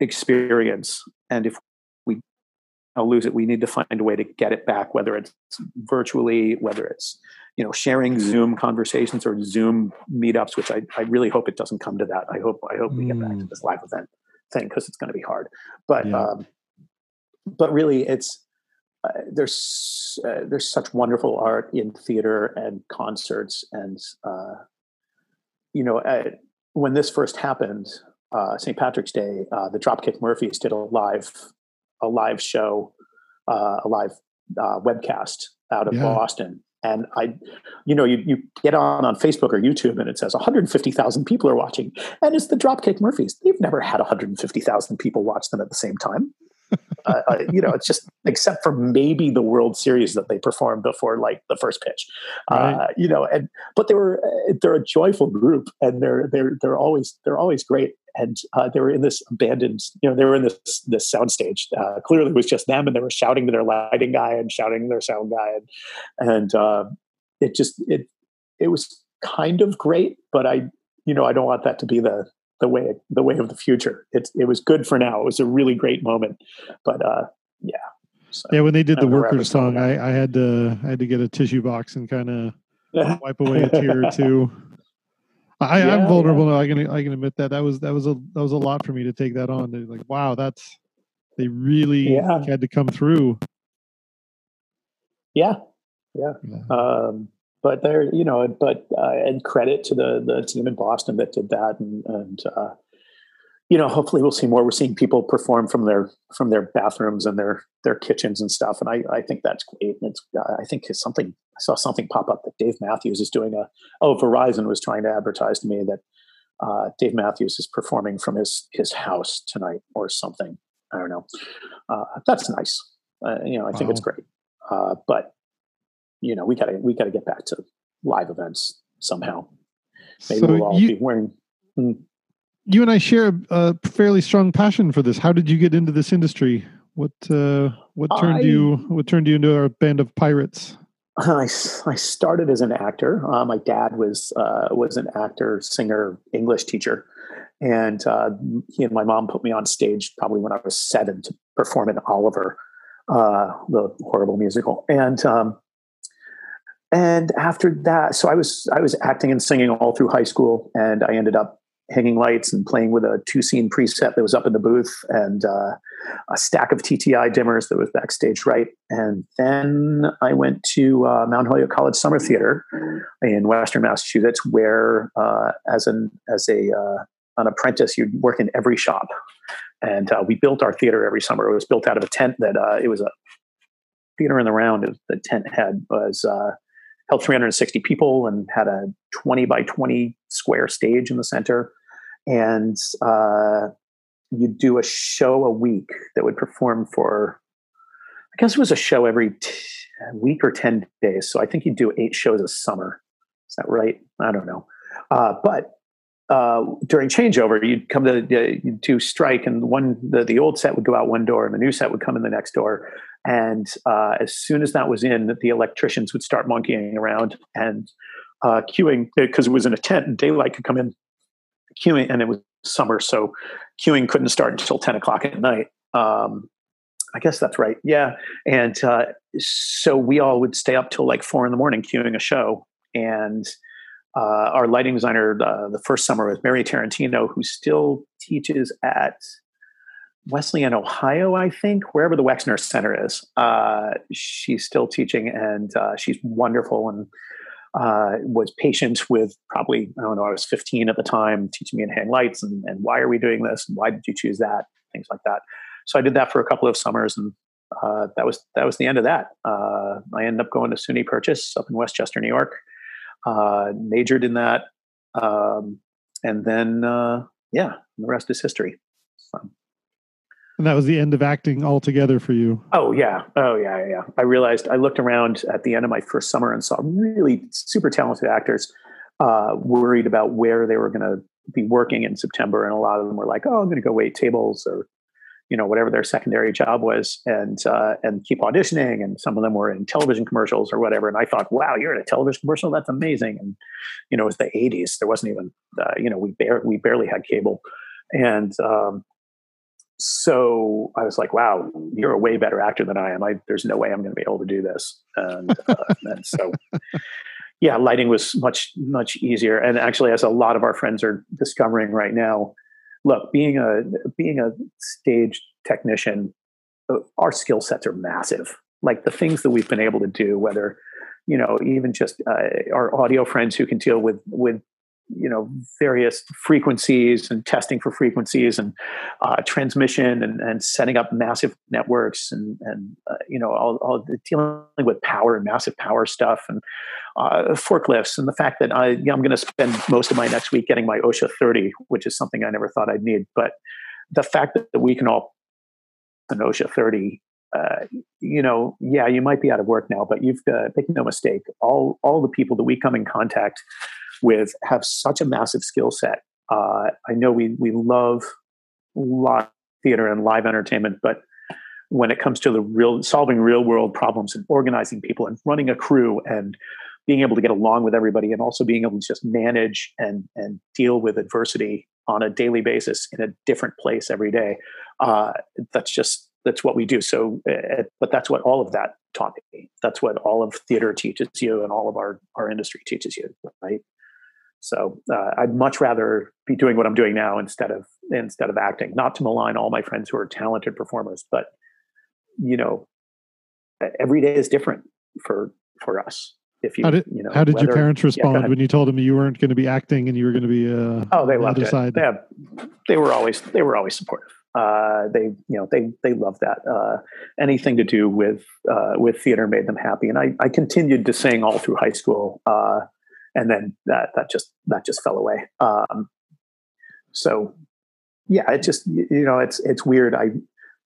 experience. And if we lose it, we need to find a way to get it back, whether it's virtually, whether it's you know sharing Zoom conversations or Zoom meetups. Which I, I really hope it doesn't come to that. I hope I hope we get back to mm. this live event thing because it's going to be hard. But yeah. um, but really, it's uh, there's uh, there's such wonderful art in theater and concerts and uh, you know when this first happened uh, St. Patrick's Day, uh, the Dropkick Murphys did a live a live show, uh, a live uh, webcast out of yeah. Boston. And I, you know, you, you get on on Facebook or YouTube and it says 150,000 people are watching. And it's the Dropkick Murphys. They've never had 150,000 people watch them at the same time. Uh, uh, you know, it's just except for maybe the World Series that they performed before like the first pitch. Right. Uh, you know, and but they were they're a joyful group and they're they're they're always they're always great and uh, they were in this abandoned, you know, they were in this this soundstage. Uh, clearly, it was just them, and they were shouting to their lighting guy and shouting to their sound guy, and and uh, it just it it was kind of great, but I you know I don't want that to be the the way the way of the future. It it was good for now. It was a really great moment, but uh, yeah. So, yeah, when they did the workers song, I, I had to I had to get a tissue box and kind of wipe away a tear or two. I, yeah, I'm vulnerable. Yeah. I can I can admit that that was that was a that was a lot for me to take that on. They're like, wow, that's they really yeah. had to come through. Yeah, yeah. Um, but there, you know, but uh, and credit to the the team in Boston that did that, and and uh, you know, hopefully we'll see more. We're seeing people perform from their from their bathrooms and their their kitchens and stuff, and I I think that's great. And it's uh, I think it's something I saw something pop up that Dave Matthews is doing a oh Verizon was trying to advertise to me that uh, Dave Matthews is performing from his his house tonight or something. I don't know. Uh, that's nice. Uh, you know, I think wow. it's great. Uh, but you know, we gotta we gotta get back to live events somehow. Maybe so we'll all you, be wearing. Hmm. you and I share a, a, fairly strong passion for this. How did you get into this industry? What uh, what turned I, you what turned you into a band of pirates? I, I started as an actor. Uh, my dad was uh, was an actor, singer, English teacher, and uh, he and my mom put me on stage probably when I was seven to perform in Oliver, uh, the horrible musical. And um, and after that, so I was I was acting and singing all through high school, and I ended up hanging lights and playing with a two scene preset that was up in the booth and uh, a stack of TTI dimmers that was backstage right. And then I went to uh, Mount Holyoke College Summer Theater in Western Massachusetts, where uh, as an as a uh, an apprentice, you'd work in every shop. And uh, we built our theater every summer. It was built out of a tent that uh, it was a theater in the round. The tent had was held 360 people and had a 20 by 20 square stage in the center. And uh, you do a show a week that would perform for i guess it was a show every t- week or 10 days. So i think you'd do eight shows a summer. Is that right? I don't know. Uh, but uh, during changeover you'd come to uh, you'd do strike and one the, the old set would go out one door and the new set would come in the next door and uh, as soon as that was in the electricians would start monkeying around and uh, cueing because it was in a tent and daylight could come in cueing, and it was summer, so cueing couldn't start until 10 o'clock at night. Um, I guess that's right. Yeah. And uh, so we all would stay up till like four in the morning cueing a show. And uh, our lighting designer, uh, the first summer was Mary Tarantino, who still teaches at Wesleyan, Ohio, I think, wherever the Wexner Center is. Uh, she's still teaching and uh, she's wonderful. And uh, was patient with probably I don't know I was 15 at the time, teaching me in hang lights and, and why are we doing this and why did you choose that things like that. So I did that for a couple of summers and uh, that was that was the end of that. Uh, I ended up going to SUNY Purchase up in Westchester, New York. Uh, majored in that, um, and then yeah, the rest is history. So. And that was the end of acting altogether for you. Oh yeah, oh yeah, yeah. I realized I looked around at the end of my first summer and saw really super talented actors uh, worried about where they were going to be working in September, and a lot of them were like, "Oh, I'm going to go wait tables or." You know, whatever their secondary job was, and uh, and keep auditioning. And some of them were in television commercials or whatever. And I thought, wow, you're in a television commercial? That's amazing. And you know, it was the '80s. There wasn't even, uh, you know, we bar- we barely had cable, and um, so I was like, wow, you're a way better actor than I am. I, there's no way I'm going to be able to do this. And, uh, and so, yeah, lighting was much, much easier. And actually, as a lot of our friends are discovering right now, look, being a, being a stage technician, uh, our skill sets are massive. Like the things that we've been able to do, whether, you know, even just uh, our audio friends who can deal with, with you know various frequencies and testing for frequencies and uh, transmission and, and setting up massive networks and and uh, you know all, all dealing with power and massive power stuff and uh, forklifts and the fact that I, I'm going to spend most of my next week getting my OSHA 30, which is something I never thought I'd need. But the fact that we can all an OSHA 30 uh, you know, yeah, you might be out of work now, but you've got make no mistake. All all the people that we come in contact with have such a massive skill set. Uh, I know we we love live theater and live entertainment, but when it comes to the real solving real world problems and organizing people and running a crew and being able to get along with everybody and also being able to just manage and and deal with adversity on a daily basis in a different place every day uh, that's just that's what we do. So uh, but that's what all of that taught me. That's what all of theater teaches you and all of our our industry teaches you right so uh, I'd much rather be doing what I'm doing now instead of instead of acting. Not to malign all my friends who are talented performers, but you know, every day is different for for us. If you, how did, you know, how did whether, your parents respond yeah, when you told them you weren't going to be acting and you were going to be? Uh, oh, they loved it. They, have, they were always they were always supportive. Uh, they you know they they loved that. Uh, anything to do with uh, with theater made them happy, and I I continued to sing all through high school. And then that that just that just fell away. Um, so yeah, it just you know it's it's weird. I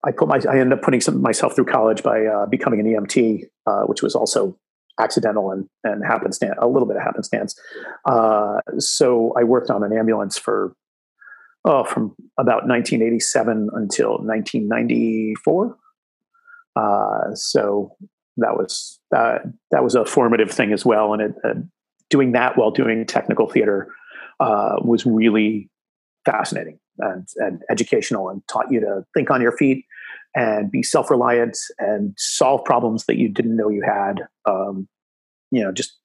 I put my I ended up putting some myself through college by uh, becoming an EMT, uh, which was also accidental and and happenstance a little bit of happenstance. Uh, so I worked on an ambulance for oh, from about 1987 until 1994. Uh, so that was uh, that was a formative thing as well, and it, doing that while doing technical theater uh, was really fascinating and, and educational, and taught you to think on your feet and be self-reliant and solve problems that you didn't know you had. Um, you know, just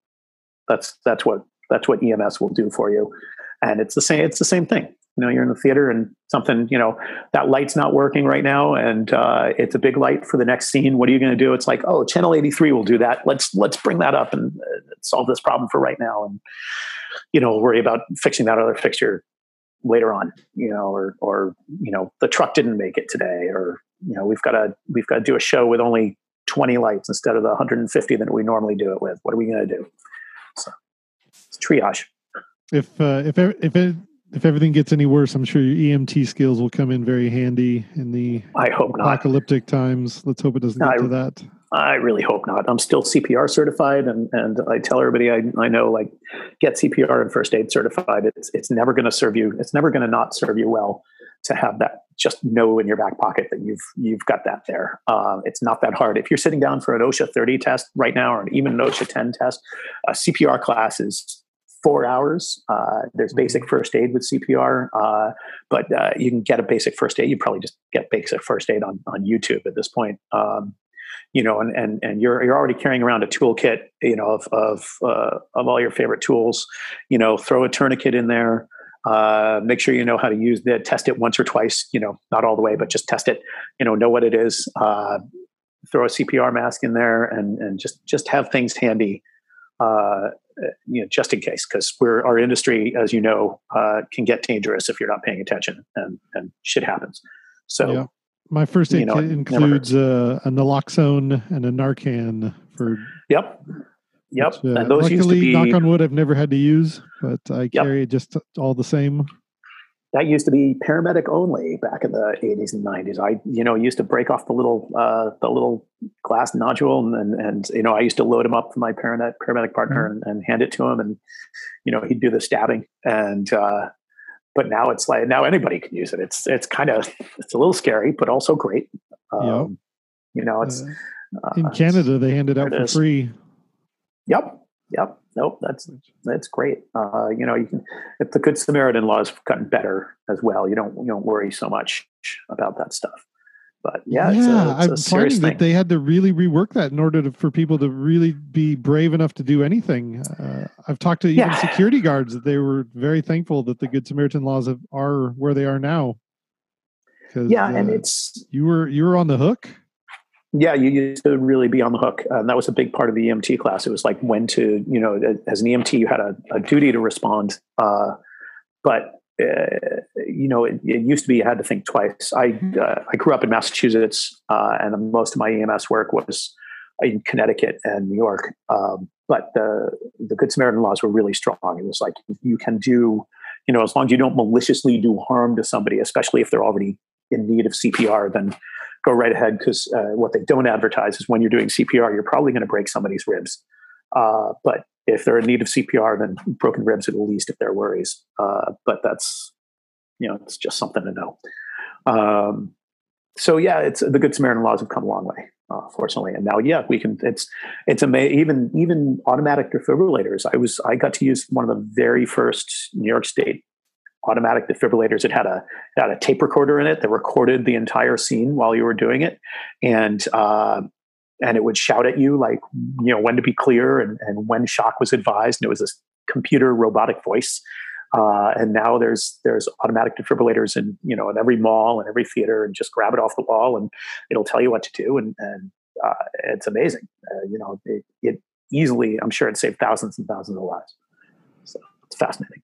that's that's what that's what EMS will do for you, and it's the same. It's the same thing you know you're in the theater and something you know that light's not working right now and uh, it's a big light for the next scene what are you going to do? It's like oh channel 83 will do that. Let's let's bring that up and uh, solve this problem for right now. And you know worry about fixing that other fixture later on you know or or you know the truck didn't make it today or you know we've got to we've got to do a show with only 20 lights instead of the 150 that we normally do it with. What are we going to do? So it's triage. If uh, if if it if everything gets any worse, I'm sure your EMT skills will come in very handy in the I hope not. apocalyptic times. Let's hope it doesn't get I, to that. I really hope not. I'm still CPR certified, and and I tell everybody I, I know like get CPR and first aid certified. It's it's never going to serve you. It's never going to not serve you well to have that. Just know in your back pocket that you've you've got that there. Um, it's not that hard. If you're sitting down for an OSHA 30 test right now, or even an OSHA 10 test, a CPR class is four hours. Uh, there's mm-hmm. basic first aid with CPR, uh, but uh, you can get a basic first aid. You probably just get basic first aid on, on YouTube at this point. Um, you know, and, and, and you're, you're already carrying around a toolkit, you know, of, of, uh, of all your favorite tools, you know, throw a tourniquet in there, uh, make sure you know how to use it, test it once or twice, you know, not all the way, but just test it, you know, know what it is, uh, throw a CPR mask in there and, and just, just have things handy uh, you know, just in case, because we're our industry, as you know, uh, can get dangerous if you're not paying attention, and and shit happens. So, yeah. my first aid you know, kit includes uh, a naloxone and a Narcan for. Yep. Yep. Which, uh, and those luckily, used to be knock on wood. I've never had to use, but I carry yep. just all the same that used to be paramedic only back in the 80s and 90s. I, you know, used to break off the little, uh, the little glass nodule and, and, you know, I used to load him up for my paramedic, paramedic partner mm-hmm. and, and, hand it to him. And, you know, he'd do the stabbing. And, uh, but now it's like, now anybody can use it. It's, it's kind of, it's a little scary, but also great. Um, yep. You know, it's, uh, in Canada, they hand it out for free. Yep. Yep nope, that's that's great. Uh, you know, you can if the Good Samaritan law has gotten better as well. You don't you don't worry so much about that stuff. But yeah, yeah, it's a, it's I'm finding that they had to really rework that in order to, for people to really be brave enough to do anything. Uh, I've talked to even yeah. security guards that they were very thankful that the Good Samaritan laws have, are where they are now. Yeah, uh, and it's you were you were on the hook yeah, you used to really be on the hook. and that was a big part of the EMT class. It was like when to, you know, as an EMT, you had a, a duty to respond. Uh, but, uh, you know, it, it, used to be you had to think twice. I, mm-hmm. uh, I grew up in Massachusetts, uh, and most of my EMS work was in Connecticut and New York. Um, but the, the Good Samaritan laws were really strong. It was like you can do, you know, as long as you don't maliciously do harm to somebody, especially if they're already in need of CPR, then go right ahead because uh, what they don't advertise is when you're doing CPR, you're probably going to break somebody's ribs. Uh, but if they're in need of CPR, then broken ribs are the least of their worries. Uh, but that's, you know, it's just something to know. Um, so yeah, it's the Good Samaritan laws have come a long way, uh, fortunately. And now, yeah, we can. It's it's amazing. Even even automatic defibrillators. I was I got to use one of the very first New York State automatic defibrillators. It had a it had a tape recorder in it that recorded the entire scene while you were doing it, and uh, and it would shout at you like you know when to be clear and, and when shock was advised. And it was this computer robotic voice. Uh, and now there's there's automatic defibrillators in you know in every mall and every theater, and just grab it off the wall and it'll tell you what to do, and and uh, it's amazing. Uh, you know, it, it easily, I'm sure it saved thousands and thousands of lives. So it's fascinating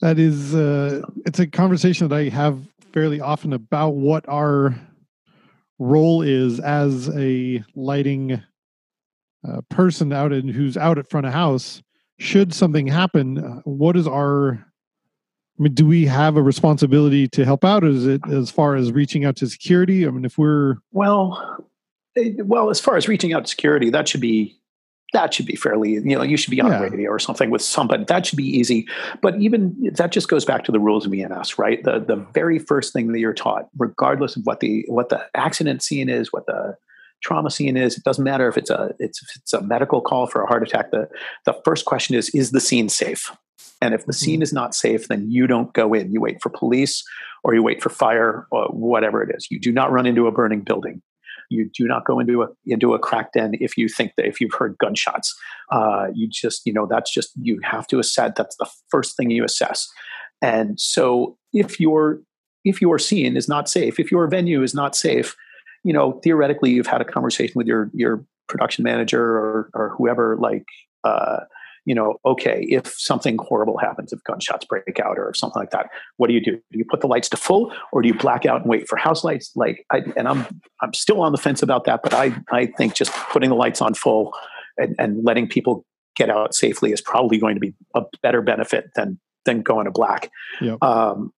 that is uh, it's a conversation that i have fairly often about what our role is as a lighting uh, person out in who's out at front of house should something happen uh, what is our I mean, do we have a responsibility to help out? Is it as far as reaching out to security? I mean, if we're well, well, as far as reaching out to security, that should be that should be fairly you know you should be on Yeah. radio or something with somebody. That should be easy. But even that just goes back to the rules of ems right? The the very first thing that you're taught regardless of what the what the accident scene is what the trauma scene is it doesn't matter if it's a it's if it's a medical call for a heart attack the the first question is is the scene safe? And if the scene mm-hmm. is not safe then you don't go in. You wait for police or you wait for fire or whatever it is. You do not run into a burning building you do not go into a into a crack den if you think that if you've heard gunshots. Uh, you just you know that's just you have to assess that's the first thing you assess. And so if your if your scene is not safe if your venue is not safe you know theoretically you've had a conversation with your your production manager or or whoever like uh, you know okay if something horrible happens if gunshots break out or something like that what do you do? Do you put the lights to full or do you black out and wait for house lights? Like I, and i'm i'm still on the fence about that but i i think just putting the lights on full and, and letting people get out safely is probably going to be a better benefit than than going to black. Yep. um,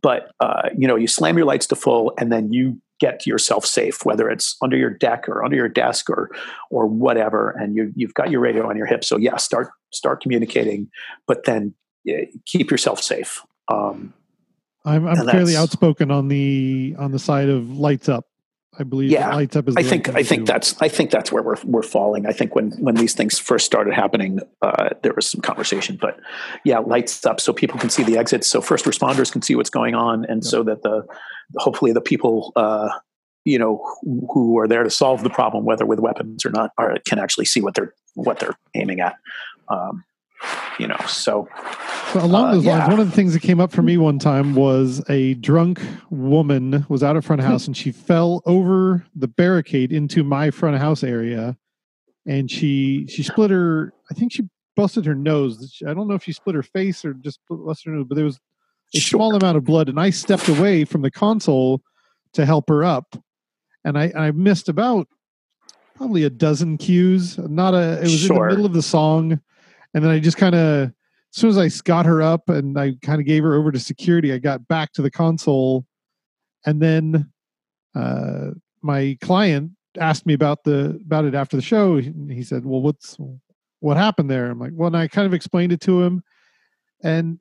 but uh, you know you slam your lights to full and then you get yourself safe whether it's under your deck or under your desk or or whatever and you you've got your radio on your hip. So yeah start start communicating but then keep yourself safe um, I'm, I'm fairly outspoken on the on the side of lights up. I believe Yeah, lights up is. I right think I think do. that's I think that's where we're we're falling. I think when when these things first started happening, uh, there was some conversation, but yeah, lights up so people can see the exits, so first responders can see what's going on, and Yeah. so that the hopefully the people uh, you know who, who are there to solve the problem, whether with weapons or not, are, can actually see what they're what they're aiming at. Um, you know, so So along Uh, those lines, yeah. one of the things that came up for me one time was a drunk woman was out of front of house and she fell over the barricade into my front of house area, and she she split her. I think she busted her nose. I don't know if she split her face or just busted her nose, but there was a Sure. small amount of blood, and I stepped away from the console to help her up, and I I missed about probably a dozen cues. Not a. It was in the middle of the song, and then I just kind of as soon as I got her up and I kind of gave her over to security, I got back to the console, and then uh, my client asked me about the about it after the show. He he said, "Well, what's what happened there?" I'm like, "Well," and I kind of explained it to him, and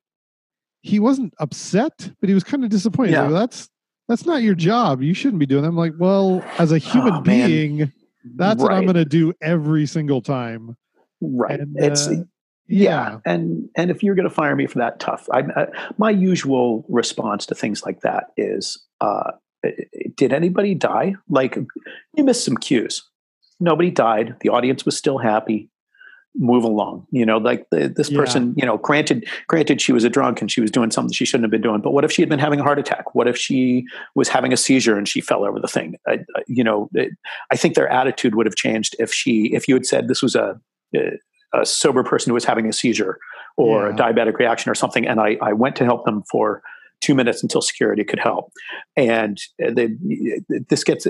he wasn't upset, but he was kind of disappointed. Yeah. Like, well, that's that's not your job. You shouldn't be doing that. I'm like, well, as a human Oh, being, that's what I'm going to do every single time. right. And, it's uh, yeah. and and if you're going to fire me for that tough. I, I, my usual response to things like that is uh, did anybody die? Like you missed some cues. Nobody died. The audience was still happy. Move along you know like the, this Yeah. person you know granted granted she was a drunk and she was doing something she shouldn't have been doing but what if she had been having a heart attack? What if she was having a seizure and she fell over the thing? I, you know it, i think their attitude would have changed if she if you had said this was a a sober person who was having a seizure or a diabetic reaction or something, and I, I went to help them for two minutes until security could help. And they, this gets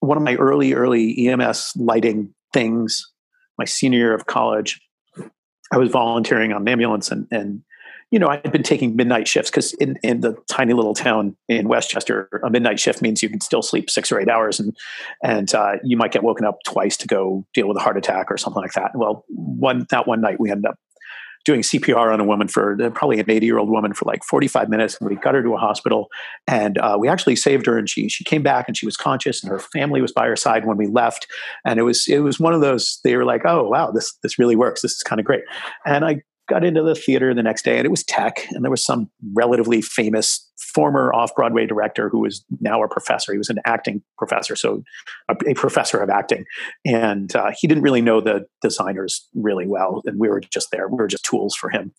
one of my early, early EMS lighting things. My senior year of college, I was volunteering on an ambulance, and and you know I had been taking midnight shifts because in in the tiny little town in Westchester, a midnight shift means you can still sleep six or eight hours, and and uh, you might get woken up twice to go deal with a heart attack or something like that. Well, one that one night we ended up doing CPR on a woman for uh, probably an 80 year old woman for like 45 minutes, and we got her to a hospital, and uh, we actually saved her, and she she came back and she was conscious, and her family was by her side when we left, and it was it was one of those they were like, oh wow, this this really works, this is kind of great, and I got into the theater the next day and it was tech and there was some relatively famous former off-broadway director who was now a professor. He was an acting professor so a, a professor of acting. And uh, he didn't really know the designers really well and we were just there. We were just tools for him.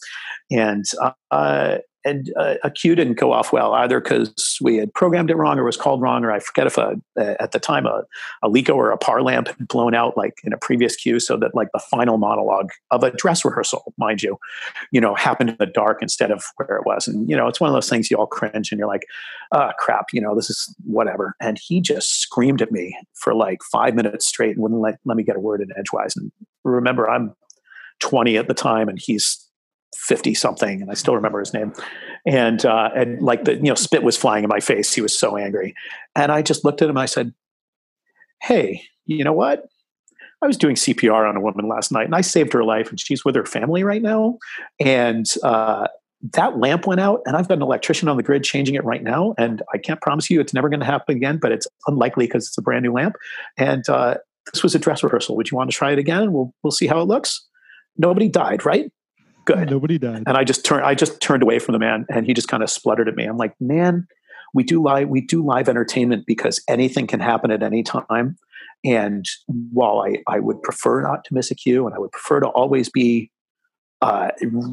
And uh, and uh, a cue didn't go off well either because we had programmed it wrong or was called wrong or i forget if a, at the time a, a Leko or a par lamp had blown out like in a previous cue so that like the final monologue of a dress rehearsal mind you you know happened in the dark instead of where it was. And you know it's one of those things you all cringe and you're like ah crap you know this is whatever. And he just screamed at me for like five minutes straight and wouldn't let, let me get a word in edgewise. And remember i'm 20 at the time and he's 50 something and i still remember his name and uh and like the you know spit was flying in my face he was so angry and i just looked at him i said hey you know what I was doing CPR on a woman last night, and I saved her life, and she's with her family right now. And uh, that lamp went out, and I've got an electrician on the grid changing it right now. And I can't promise you it's never going to happen again, but it's unlikely because it's a brand new lamp. And uh, this was a dress rehearsal. Would you want to try it again? We'll we'll see how it looks. Nobody died, right? Good. Nobody died. And I just turned I just turned away from the man, and he just kind of spluttered at me. I'm like, man, we do live we do live entertainment because anything can happen at any time. And while I, I would prefer not to miss a cue and I would prefer to always be uh,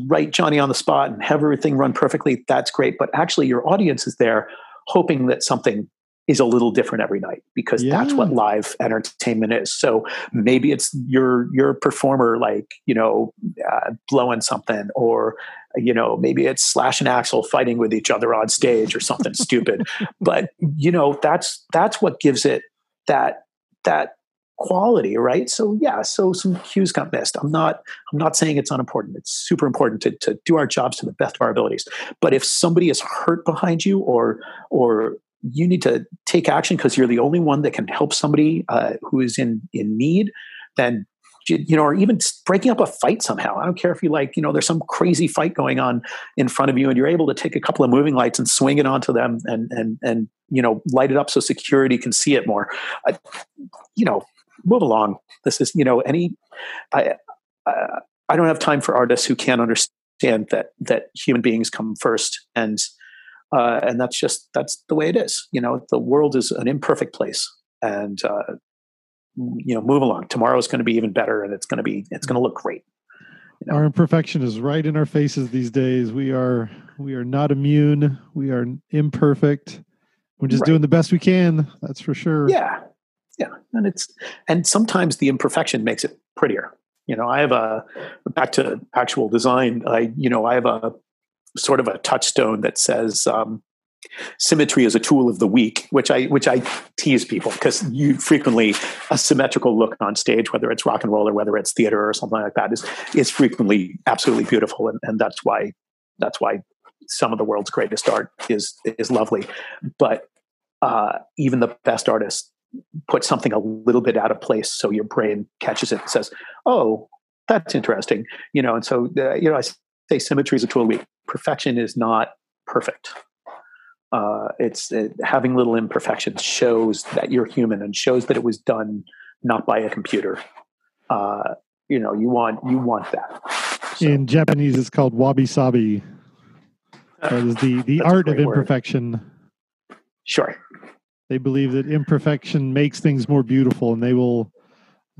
right Johnny on the spot and have everything run perfectly, that's great. But actually, your audience is there hoping that something is a little different every night because yeah. that's what live entertainment is. So maybe it's your your performer like you know uh, blowing something, or you know maybe it's Slash and Axl fighting with each other on stage or something stupid. But you know that's that's what gives it that that quality right so yeah so some cues got missed i'm not i'm not saying it's unimportant it's super important to, to do our jobs to the best of our abilities but if somebody is hurt behind you or or you need to take action because you're the only one that can help somebody uh, who is in in need then you know or even breaking up a fight somehow. I don't care if you like you know there's some crazy fight going on in front of you and you're able to take a couple of moving lights and swing it onto them and and and you know light it up so security can see it more. Uh, you know move along. This is you know any i uh, i don't have time for artists who can't understand that that human beings come first and uh, and that's just that's the way it is. You know, the world is an imperfect place, and uh, you know, move along. Tomorrow is going to be even better, and it's going to be it's going to look great. You know? Our imperfection is right in our faces these days. We are we are not immune. We are imperfect. We're just right. doing the best we can. That's for sure. Yeah, yeah, and it's and sometimes the imperfection makes it prettier. You know, I have a back to actual design. I you know I have a sort of a touchstone that says um, symmetry is a tool of the weak, which I which I tease people because you frequently a symmetrical look on stage, whether it's rock and roll or whether it's theater or something like that, is is frequently absolutely beautiful, and, and that's why that's why some of the world's greatest art is is lovely. But uh, even the best artists put something a little bit out of place, so your brain catches it and says, "Oh, that's interesting," you know. And so, uh, you know, I say symmetry is a tool weak perfection is not perfect. Uh, it's it, having little imperfections shows that you're human and shows that it was done not by a computer. Uh, you know, you want you want that. So. In Japanese, it's called wabi sabi. That is the the art of imperfection. Word. Sure. They believe that imperfection makes things more beautiful, and they will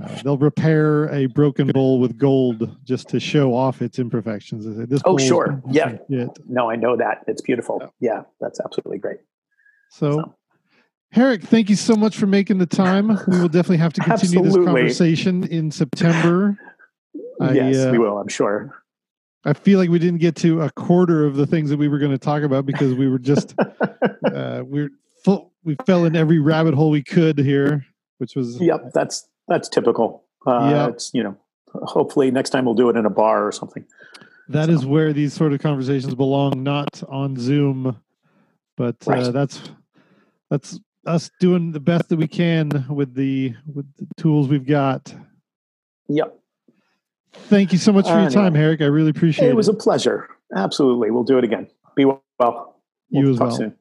uh, they'll repair a broken bowl with gold just to show off its imperfections. This oh, sure. Yeah. No, I know that. It's beautiful. Yeah, yeah that's absolutely great. So, so, Herrick, thank you so much for making the time. We will definitely have to continue this conversation in September. yes, I, uh, we will, I'm sure. I feel like we didn't get to a quarter of the things that we were going to talk about because we were just, uh, we're full, we fell in every rabbit hole we could here, which was. Yep, that's that's typical. Uh, yeah. It's, you know, hopefully next time we'll do it in a bar or something. That so. is where these sort of conversations belong, not on Zoom. But uh, right. uh, that's that's us doing the best that we can with the with the tools we've got. Yep. Thank you so much for your time, Herrick. I really appreciate it. It was a pleasure. Absolutely. We'll do it again. Be well. We'll you as well. Soon.